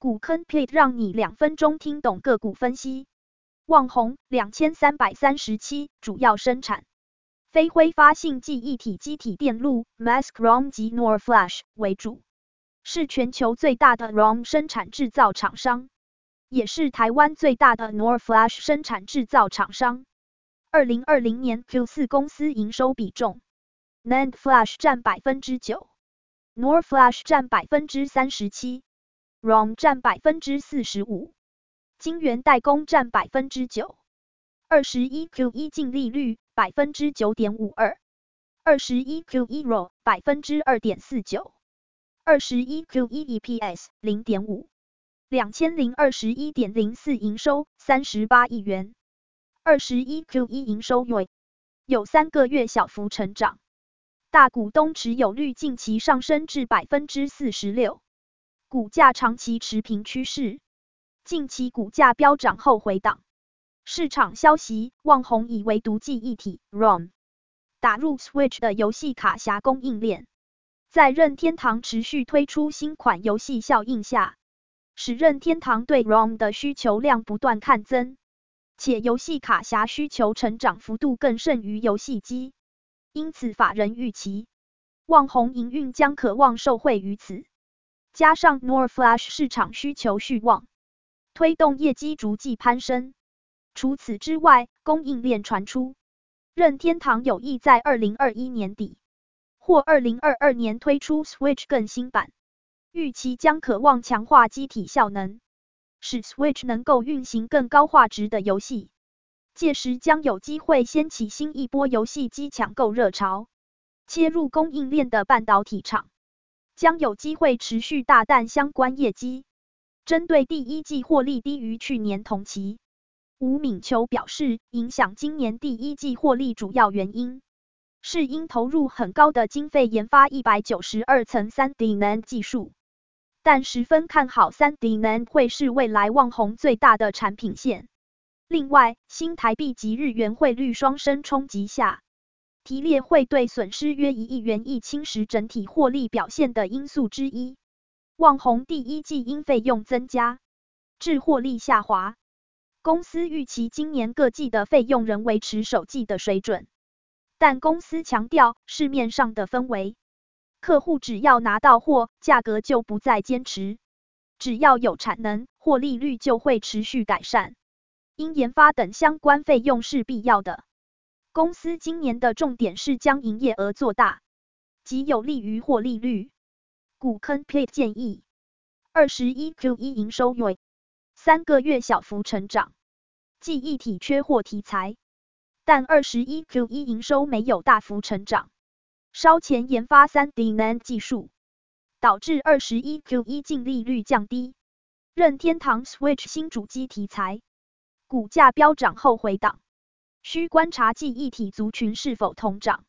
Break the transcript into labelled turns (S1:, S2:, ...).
S1: 股坑 plate 让你两分钟听懂个股分析。旺宏两千三百三十七主要生产。非挥发性记忆体机体电路 Mask ROM 及 NOR Flash 为主，是全球最大的 ROM 生产制造厂商，也是台湾最大的 NOR Flash 生产制造厂商。二零二零年 Q 四公司营收比重，NAND Flash 占百分之九，NOR Flash 占百分之三十七。，ROM 占百分之四十五。晶圆代工占百分之九，二十一 Q 一净利率百分之九点五二，二十一 Q 一 ROE 百分之二点四九，二十一 Q 一 EPS 零点五，两千零二十一点零四营收三十八亿元，二十一 Q 一营收 YoY 有三个月小幅成长，大股东持有率近期上升至百分之四十六，股价长期持平趋势。近期股价飙涨后回档，市场消息，旺红以为独记一体。ROM 打入 Switch 的游戏卡匣供应链，在任天堂持续推出新款游戏效应下，使任天堂对 ROM 的需求量不断看增，且游戏卡匣需求成长幅度更甚于游戏机，因此法人预期，网红营运将可望受惠于此，加上 NOR Flash 市场需求续旺。推动业绩逐季攀升。除此之外，供应链传出，任天堂有意在二零二一年底或二零二二年推出 Switch 更新版，预期将可望强化机体效能，使 Switch 能够运行更高画质的游戏。届时将有机会掀起新一波游戏机抢购热潮，切入供应链的半导体厂，将有机会持续大啖相关业绩。针对第一季获利低于去年同期，吴敏秋表示，影响今年第一季获利主要原因是因投入很高的经费研发一百九十二层 3D N 技术，但十分看好 3D N 会是未来旺宏最大的产品线。另外，新台币及日元汇率双升冲击下，提列会对损失约一亿元，易侵蚀整体获利表现的因素之一。旺宏第一季因费用增加，致获利下滑。公司预期今年各季的费用仍维持首季的水准，但公司强调市面上的氛围，客户只要拿到货，价格就不再坚持；只要有产能，获利率就会持续改善。因研发等相关费用是必要的，公司今年的重点是将营业额做大，即有利于获利率。股坑 plate 建议，二十一 Q 一营收 YoY 三个月小幅成长，记忆体缺货题材，但二十一 Q 一营收没有大幅成长，烧钱研发 3D NAND 技术，导致二十一 Q 一净利率降低。任天堂 Switch 新主机题材，股价飙涨后回档，需观察记忆体族群是否同长。